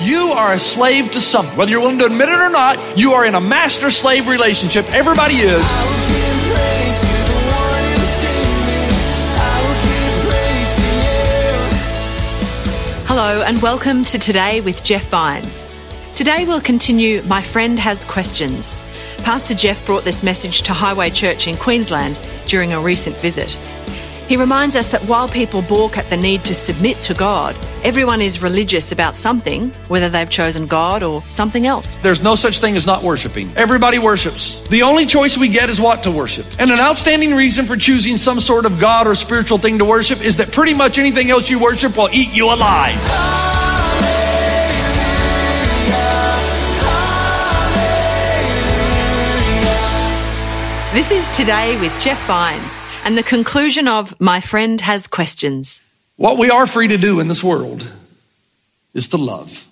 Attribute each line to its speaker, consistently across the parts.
Speaker 1: You are a slave to something. Whether you're willing to admit it or not, you are in a master slave relationship. Everybody is.
Speaker 2: Hello, and welcome to Today with Jeff Vines. Today we'll continue My Friend Has Questions. Pastor Jeff brought this message to Highway Church in Queensland during a recent visit. He reminds us that while people balk at the need to submit to God, everyone is religious about something, whether they've chosen God or something else.
Speaker 1: There's no such thing as not worshiping. Everybody worships. The only choice we get is what to worship. And an outstanding reason for choosing some sort of God or spiritual thing to worship is that pretty much anything else you worship will eat you alive.
Speaker 2: This is Today with Jeff Vines and the conclusion of My Friend Has Questions.
Speaker 1: What we are free to do in this world is to love,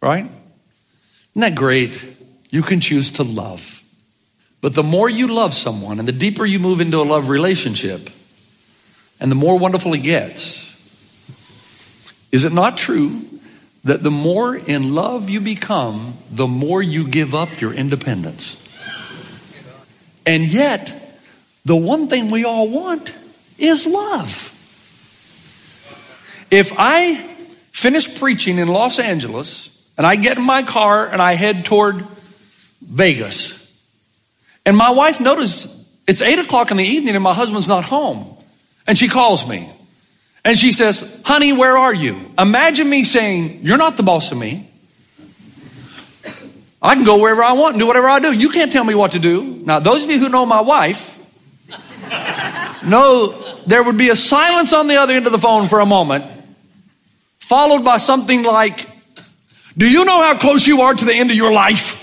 Speaker 1: right? Isn't that great? You can choose to love. But the more you love someone and the deeper you move into a love relationship, and the more wonderful it gets, is it not true that the more in love you become, the more you give up your independence? And yet, the one thing we all want is love. If I finish preaching in Los Angeles and I get in my car and I head toward Vegas, and my wife notices it's eight o'clock in the evening and my husband's not home, and she calls me and she says, Honey, where are you? Imagine me saying, You're not the boss of me. I can go wherever I want and do whatever I do. You can't tell me what to do. Now, those of you who know my wife know there would be a silence on the other end of the phone for a moment, followed by something like, Do you know how close you are to the end of your life?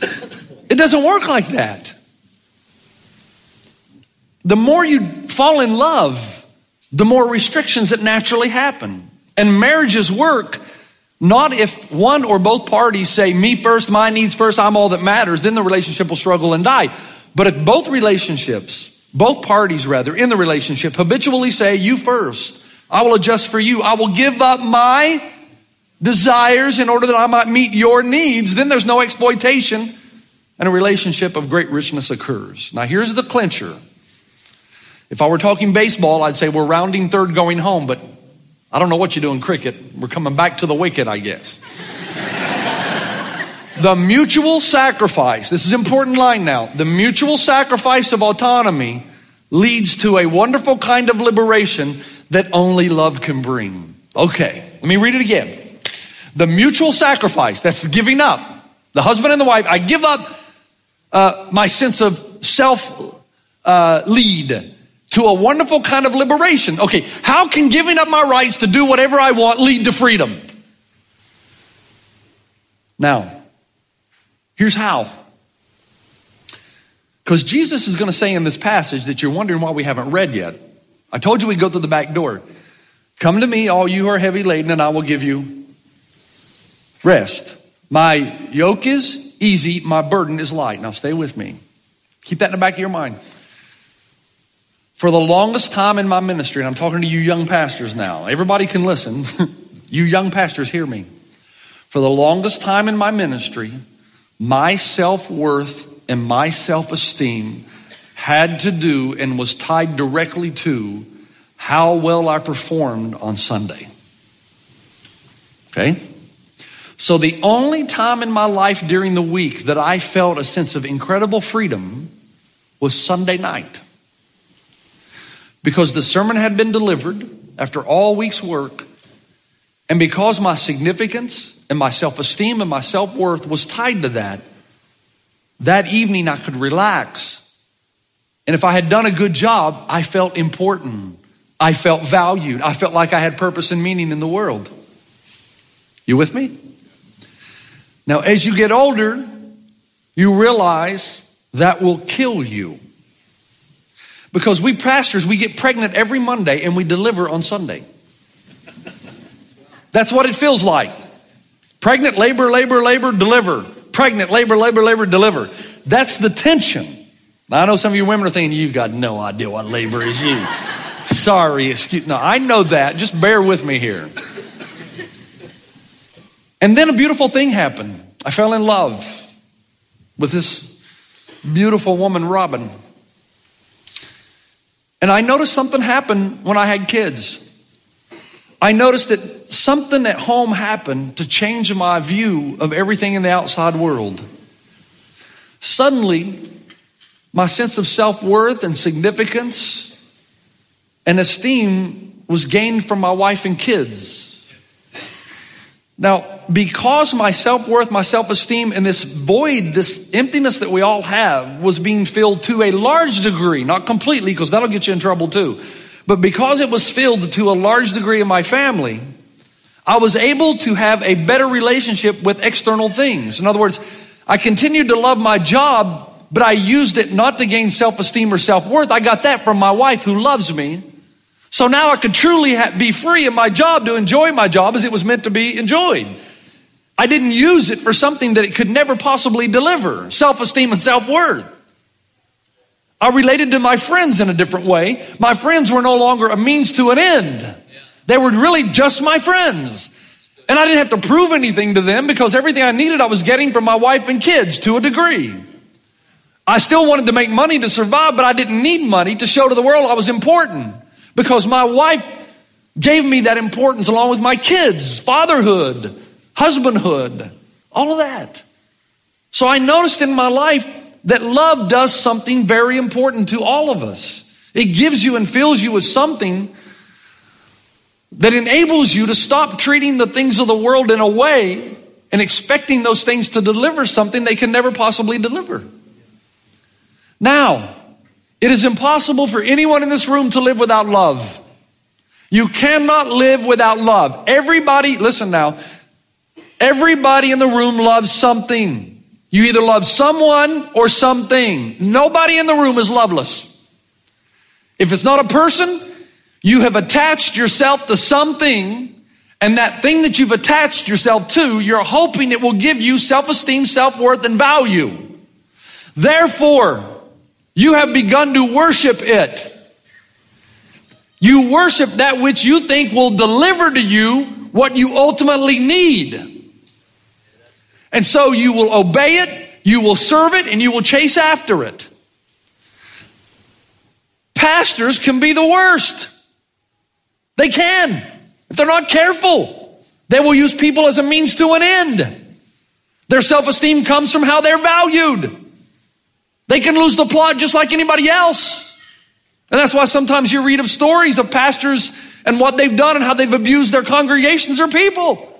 Speaker 1: it doesn't work like that. The more you fall in love, the more restrictions that naturally happen. And marriages work not if one or both parties say, me first, my needs first, I'm all that matters, then the relationship will struggle and die. But if both relationships, both parties rather, in the relationship habitually say, you first, I will adjust for you, I will give up my desires in order that I might meet your needs, then there's no exploitation and a relationship of great richness occurs. Now here's the clincher. If I were talking baseball, I'd say we're rounding third going home, but I don't know what you do in cricket. We're coming back to the wicket, I guess. the mutual sacrifice, this is important line now. The mutual sacrifice of autonomy leads to a wonderful kind of liberation that only love can bring. Okay, let me read it again. The mutual sacrifice, that's giving up. The husband and the wife, I give up uh, my sense of self uh, lead to a wonderful kind of liberation. Okay, how can giving up my rights to do whatever I want lead to freedom? Now, here's how. Because Jesus is going to say in this passage that you're wondering why we haven't read yet. I told you we'd go through the back door. Come to me, all you who are heavy laden, and I will give you rest. My yoke is easy, my burden is light. Now stay with me. Keep that in the back of your mind. For the longest time in my ministry, and I'm talking to you young pastors now, everybody can listen. you young pastors, hear me. For the longest time in my ministry, my self worth and my self esteem had to do and was tied directly to how well I performed on Sunday. Okay? So the only time in my life during the week that I felt a sense of incredible freedom was Sunday night because the sermon had been delivered after all week's work, and because my significance and my self esteem and my self worth was tied to that, that evening I could relax. And if I had done a good job, I felt important. I felt valued. I felt like I had purpose and meaning in the world. You with me? Now, as you get older, you realize that will kill you. Because we pastors, we get pregnant every Monday and we deliver on Sunday. That's what it feels like. Pregnant, labor, labor, labor, deliver. Pregnant, labor, labor, labor, deliver. That's the tension. Now, I know some of you women are thinking, you've got no idea what labor is. You, sorry, excuse. No, I know that. Just bear with me here. And then a beautiful thing happened. I fell in love with this beautiful woman, Robin. And I noticed something happen when I had kids. I noticed that something at home happened to change my view of everything in the outside world. Suddenly, my sense of self worth and significance and esteem was gained from my wife and kids. Now, because my self worth, my self esteem, and this void, this emptiness that we all have was being filled to a large degree, not completely, because that'll get you in trouble too, but because it was filled to a large degree in my family, I was able to have a better relationship with external things. In other words, I continued to love my job, but I used it not to gain self esteem or self worth. I got that from my wife who loves me. So now I could truly be free in my job to enjoy my job as it was meant to be enjoyed. I didn't use it for something that it could never possibly deliver self esteem and self worth. I related to my friends in a different way. My friends were no longer a means to an end, they were really just my friends. And I didn't have to prove anything to them because everything I needed I was getting from my wife and kids to a degree. I still wanted to make money to survive, but I didn't need money to show to the world I was important because my wife gave me that importance along with my kids, fatherhood, husbandhood, all of that. So I noticed in my life that love does something very important to all of us. It gives you and fills you with something that enables you to stop treating the things of the world in a way and expecting those things to deliver something they can never possibly deliver. Now, it is impossible for anyone in this room to live without love. You cannot live without love. Everybody, listen now, everybody in the room loves something. You either love someone or something. Nobody in the room is loveless. If it's not a person, you have attached yourself to something, and that thing that you've attached yourself to, you're hoping it will give you self esteem, self worth, and value. Therefore, you have begun to worship it. You worship that which you think will deliver to you what you ultimately need. And so you will obey it, you will serve it, and you will chase after it. Pastors can be the worst. They can. If they're not careful, they will use people as a means to an end. Their self esteem comes from how they're valued. They can lose the plot just like anybody else. And that's why sometimes you read of stories of pastors and what they've done and how they've abused their congregations or people.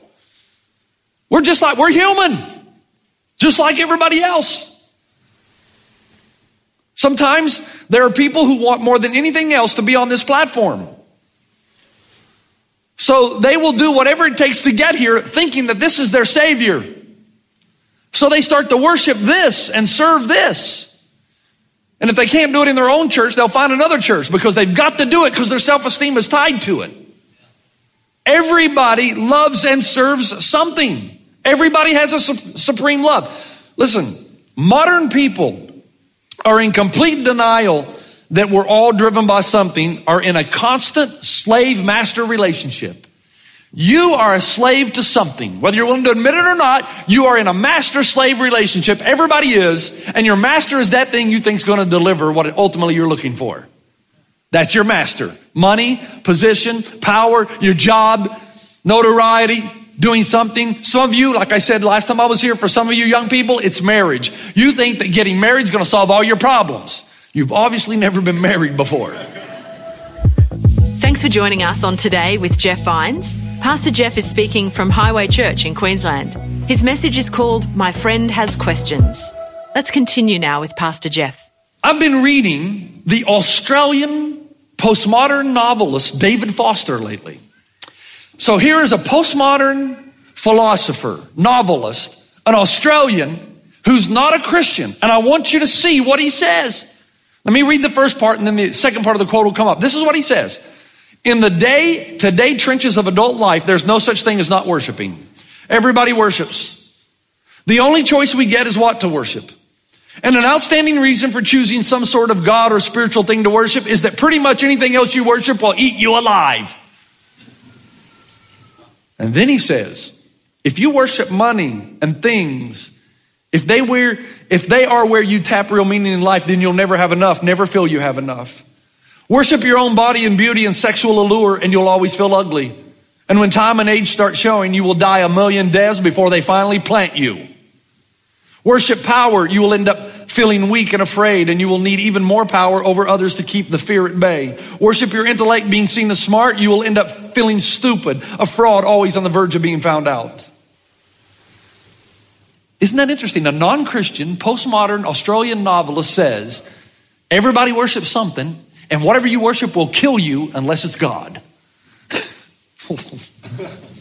Speaker 1: We're just like, we're human, just like everybody else. Sometimes there are people who want more than anything else to be on this platform. So they will do whatever it takes to get here thinking that this is their savior. So they start to worship this and serve this. And if they can't do it in their own church, they'll find another church because they've got to do it because their self esteem is tied to it. Everybody loves and serves something. Everybody has a su- supreme love. Listen, modern people are in complete denial that we're all driven by something, are in a constant slave master relationship. You are a slave to something. Whether you're willing to admit it or not, you are in a master slave relationship. Everybody is. And your master is that thing you think is going to deliver what ultimately you're looking for. That's your master. Money, position, power, your job, notoriety, doing something. Some of you, like I said last time I was here, for some of you young people, it's marriage. You think that getting married is going to solve all your problems. You've obviously never been married before.
Speaker 2: Thanks for joining us on Today with Jeff Vines. Pastor Jeff is speaking from Highway Church in Queensland. His message is called My Friend Has Questions. Let's continue now with Pastor Jeff.
Speaker 1: I've been reading the Australian postmodern novelist David Foster lately. So here is a postmodern philosopher, novelist, an Australian who's not a Christian. And I want you to see what he says. Let me read the first part and then the second part of the quote will come up. This is what he says. In the day to day trenches of adult life, there's no such thing as not worshiping. Everybody worships. The only choice we get is what to worship. And an outstanding reason for choosing some sort of God or spiritual thing to worship is that pretty much anything else you worship will eat you alive. And then he says, if you worship money and things, if they were, if they are where you tap real meaning in life, then you'll never have enough, never feel you have enough. Worship your own body and beauty and sexual allure, and you'll always feel ugly. And when time and age start showing, you will die a million deaths before they finally plant you. Worship power, you will end up feeling weak and afraid, and you will need even more power over others to keep the fear at bay. Worship your intellect, being seen as smart, you will end up feeling stupid, a fraud, always on the verge of being found out. Isn't that interesting? A non Christian, postmodern Australian novelist says everybody worships something, and whatever you worship will kill you unless it's God.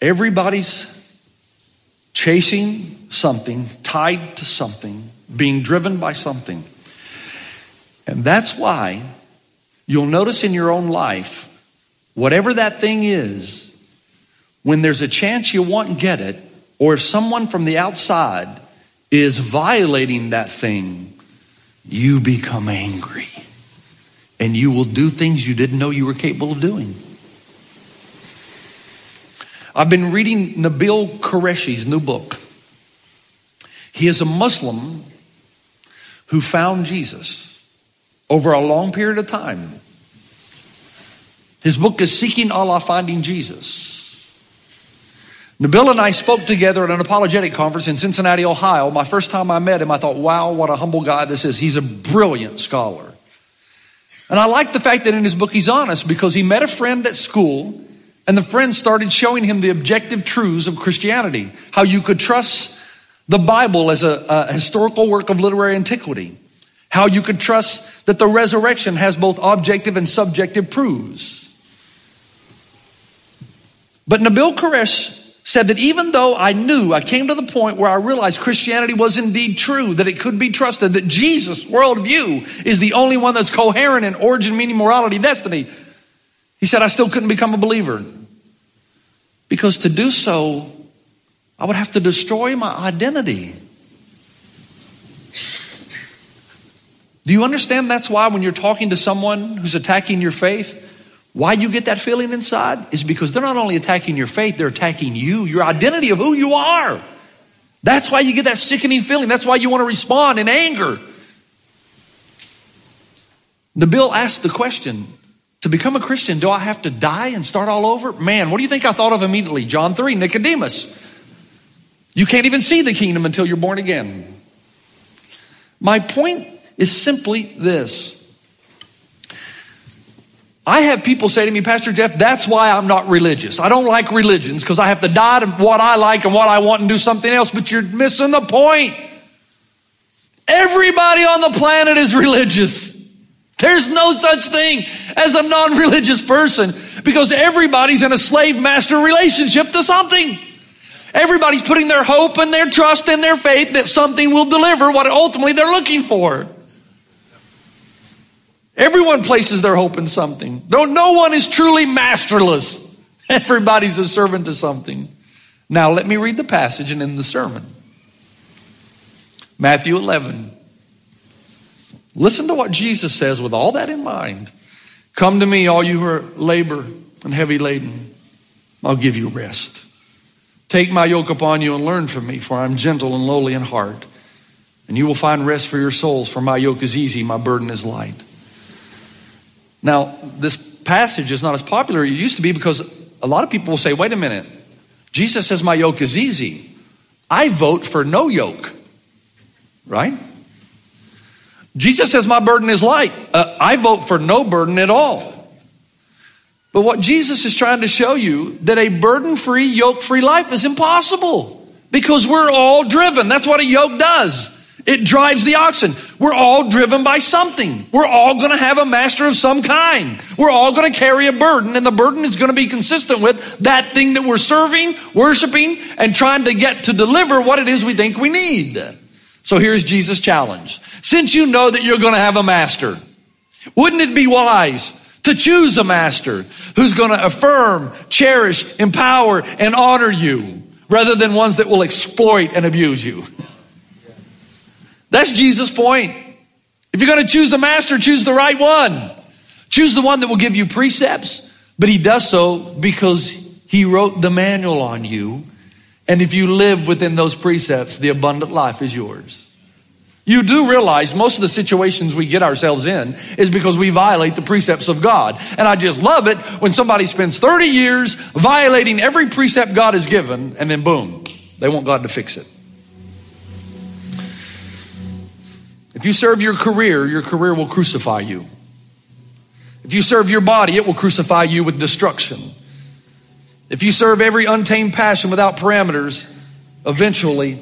Speaker 1: Everybody's chasing something, tied to something, being driven by something. And that's why you'll notice in your own life, whatever that thing is, when there's a chance you won't get it, or if someone from the outside is violating that thing, you become angry. And you will do things you didn't know you were capable of doing. I've been reading Nabil Qureshi's new book. He is a Muslim who found Jesus over a long period of time. His book is Seeking Allah, Finding Jesus. Nabil and I spoke together at an apologetic conference in Cincinnati, Ohio. My first time I met him, I thought, wow, what a humble guy this is. He's a brilliant scholar. And I like the fact that in his book he's honest because he met a friend at school and the friend started showing him the objective truths of Christianity, how you could trust the Bible as a, a, historical work of literary antiquity, how you could trust that the resurrection has both objective and subjective proofs. But Nabil Quresh said that even though I knew, I came to the point where I realized Christianity was indeed true, that it could be trusted, that Jesus' worldview is the only one that's coherent in origin, meaning, morality, destiny. He said, I still couldn't become a believer. Because to do so, I would have to destroy my identity. Do you understand that's why when you're talking to someone who's attacking your faith, why you get that feeling inside is because they're not only attacking your faith, they're attacking you, your identity of who you are. That's why you get that sickening feeling. That's why you want to respond in anger. Nabil asked the question to become a Christian, do I have to die and start all over? Man, what do you think I thought of immediately? John 3, Nicodemus. You can't even see the kingdom until you're born again. My point is simply this. I have people say to me, Pastor Jeff, that's why I'm not religious. I don't like religions because I have to die to what I like and what I want and do something else, but you're missing the point. Everybody on the planet is religious. There's no such thing as a non religious person because everybody's in a slave master relationship to something. Everybody's putting their hope and their trust and their faith that something will deliver what ultimately they're looking for. Everyone places their hope in something. No, no one is truly masterless. Everybody's a servant to something. Now, let me read the passage and end the sermon. Matthew 11, Listen to what Jesus says with all that in mind. Come to me, all you who are labor and heavy laden. I'll give you rest. Take my yoke upon you and learn from me, for I'm gentle and lowly in heart. And you will find rest for your souls, for my yoke is easy, my burden is light. Now, this passage is not as popular as it used to be because a lot of people will say, wait a minute, Jesus says my yoke is easy. I vote for no yoke, right? Jesus says, My burden is light. Uh, I vote for no burden at all. But what Jesus is trying to show you that a burden free, yoke free life is impossible because we're all driven. That's what a yoke does. It drives the oxen. We're all driven by something. We're all going to have a master of some kind. We're all going to carry a burden, and the burden is going to be consistent with that thing that we're serving, worshiping, and trying to get to deliver what it is we think we need. So here's Jesus' challenge. Since you know that you're going to have a master, wouldn't it be wise to choose a master who's going to affirm, cherish, empower, and honor you rather than ones that will exploit and abuse you? That's Jesus' point. If you're going to choose a master, choose the right one. Choose the one that will give you precepts, but he does so because he wrote the manual on you. And if you live within those precepts, the abundant life is yours. You do realize most of the situations we get ourselves in is because we violate the precepts of God. And I just love it when somebody spends 30 years violating every precept God has given, and then boom, they want God to fix it. If you serve your career, your career will crucify you. If you serve your body, it will crucify you with destruction. If you serve every untamed passion without parameters, eventually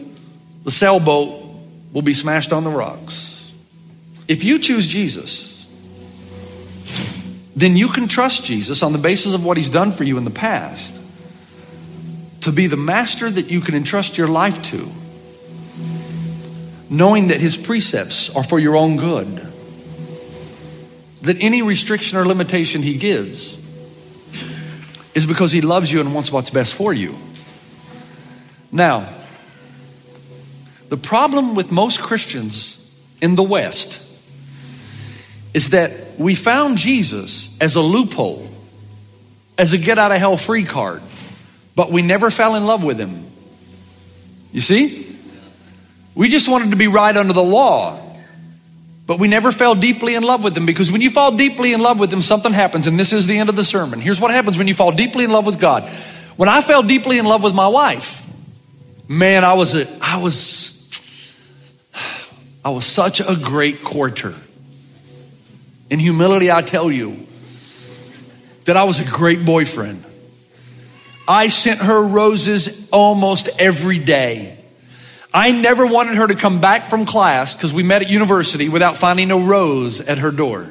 Speaker 1: the sailboat will be smashed on the rocks. If you choose Jesus, then you can trust Jesus on the basis of what he's done for you in the past to be the master that you can entrust your life to, knowing that his precepts are for your own good, that any restriction or limitation he gives is because he loves you and wants what's best for you. Now, the problem with most Christians in the West is that we found Jesus as a loophole, as a get out of hell free card, but we never fell in love with him. You see? We just wanted to be right under the law, but we never fell deeply in love with them because when you fall deeply in love with them, something happens, and this is the end of the sermon. Here's what happens when you fall deeply in love with God. When I fell deeply in love with my wife, man, I was a, I was I was such a great courter. In humility, I tell you that I was a great boyfriend. I sent her roses almost every day. I never wanted her to come back from class because we met at university without finding a rose at her door.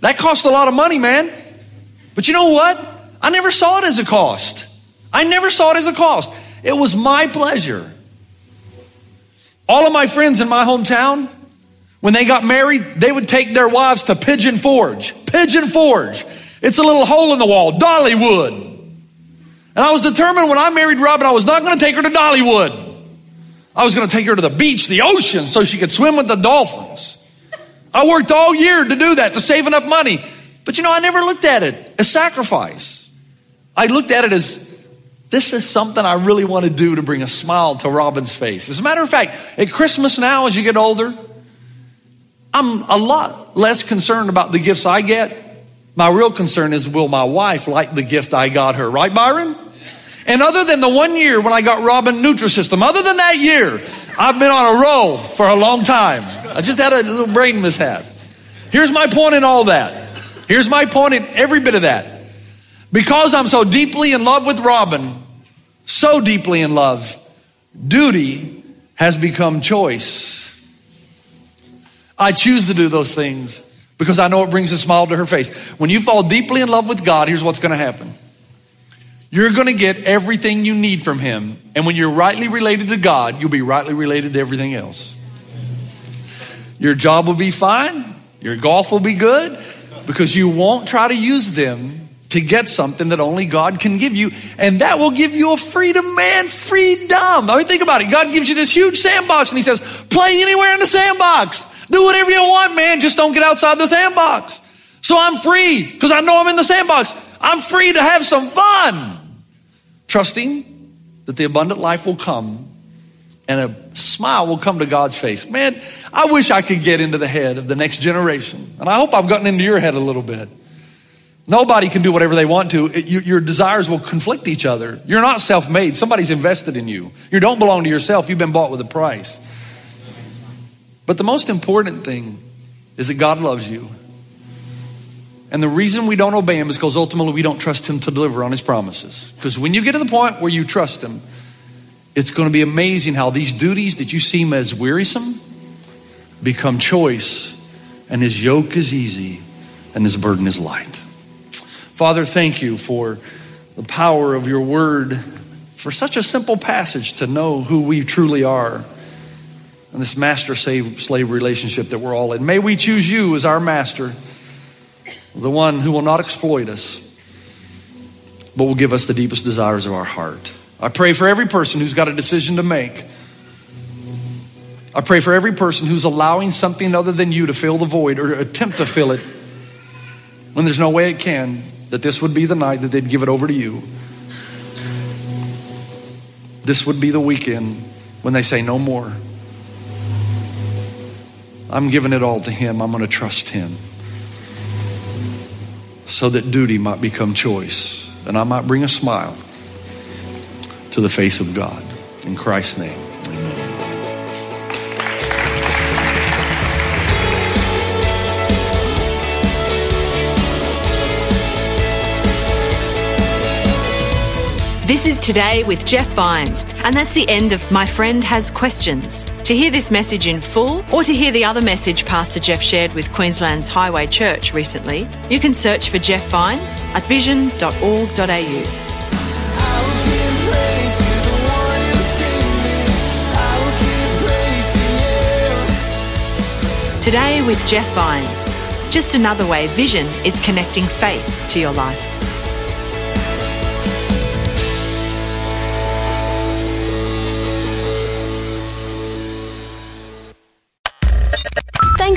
Speaker 1: That cost a lot of money, man. But you know what? I never saw it as a cost. I never saw it as a cost. It was my pleasure. All of my friends in my hometown, when they got married, they would take their wives to Pigeon Forge. Pigeon Forge. It's a little hole in the wall, Dollywood. And I was determined when I married Robin, I was not going to take her to Dollywood. I was going to take her to the beach, the ocean, so she could swim with the dolphins. I worked all year to do that, to save enough money. But you know, I never looked at it as sacrifice. I looked at it as this is something I really want to do to bring a smile to Robin's face. As a matter of fact, at Christmas now, as you get older, I'm a lot less concerned about the gifts I get. My real concern is will my wife like the gift I got her, right, Byron? And other than the one year when I got Robin Nutrisystem, other than that year, I've been on a roll for a long time. I just had a little brain mishap. Here's my point in all that. Here's my point in every bit of that. Because I'm so deeply in love with Robin, so deeply in love, duty has become choice. I choose to do those things because I know it brings a smile to her face. When you fall deeply in love with God, here's what's going to happen. You're going to get everything you need from Him. And when you're rightly related to God, you'll be rightly related to everything else. Your job will be fine. Your golf will be good because you won't try to use them to get something that only God can give you. And that will give you a freedom, man, freedom. I mean, think about it. God gives you this huge sandbox and He says, play anywhere in the sandbox. Do whatever you want, man. Just don't get outside the sandbox. So I'm free because I know I'm in the sandbox. I'm free to have some fun. Trusting that the abundant life will come and a smile will come to God's face. Man, I wish I could get into the head of the next generation. And I hope I've gotten into your head a little bit. Nobody can do whatever they want to. It, you, your desires will conflict each other. You're not self made, somebody's invested in you. You don't belong to yourself, you've been bought with a price. But the most important thing is that God loves you. And the reason we don't obey Him is because ultimately we don't trust Him to deliver on His promises. Because when you get to the point where you trust Him, it's going to be amazing how these duties that you seem as wearisome become choice, and his yoke is easy and his burden is light. Father, thank you for the power of your word, for such a simple passage to know who we truly are and this master slave relationship that we're all in. May we choose you as our master, the one who will not exploit us, but will give us the deepest desires of our heart. I pray for every person who's got a decision to make. I pray for every person who's allowing something other than you to fill the void or attempt to fill it when there's no way it can, that this would be the night that they'd give it over to you. This would be the weekend when they say, No more. I'm giving it all to Him. I'm going to trust Him so that duty might become choice and I might bring a smile to the face of God. In Christ's name.
Speaker 2: This is Today with Jeff Vines, and that's the end of My Friend Has Questions. To hear this message in full, or to hear the other message Pastor Jeff shared with Queensland's Highway Church recently, you can search for Jeff Vines at vision.org.au. Today with Jeff Vines. Just another way Vision is connecting faith to your life.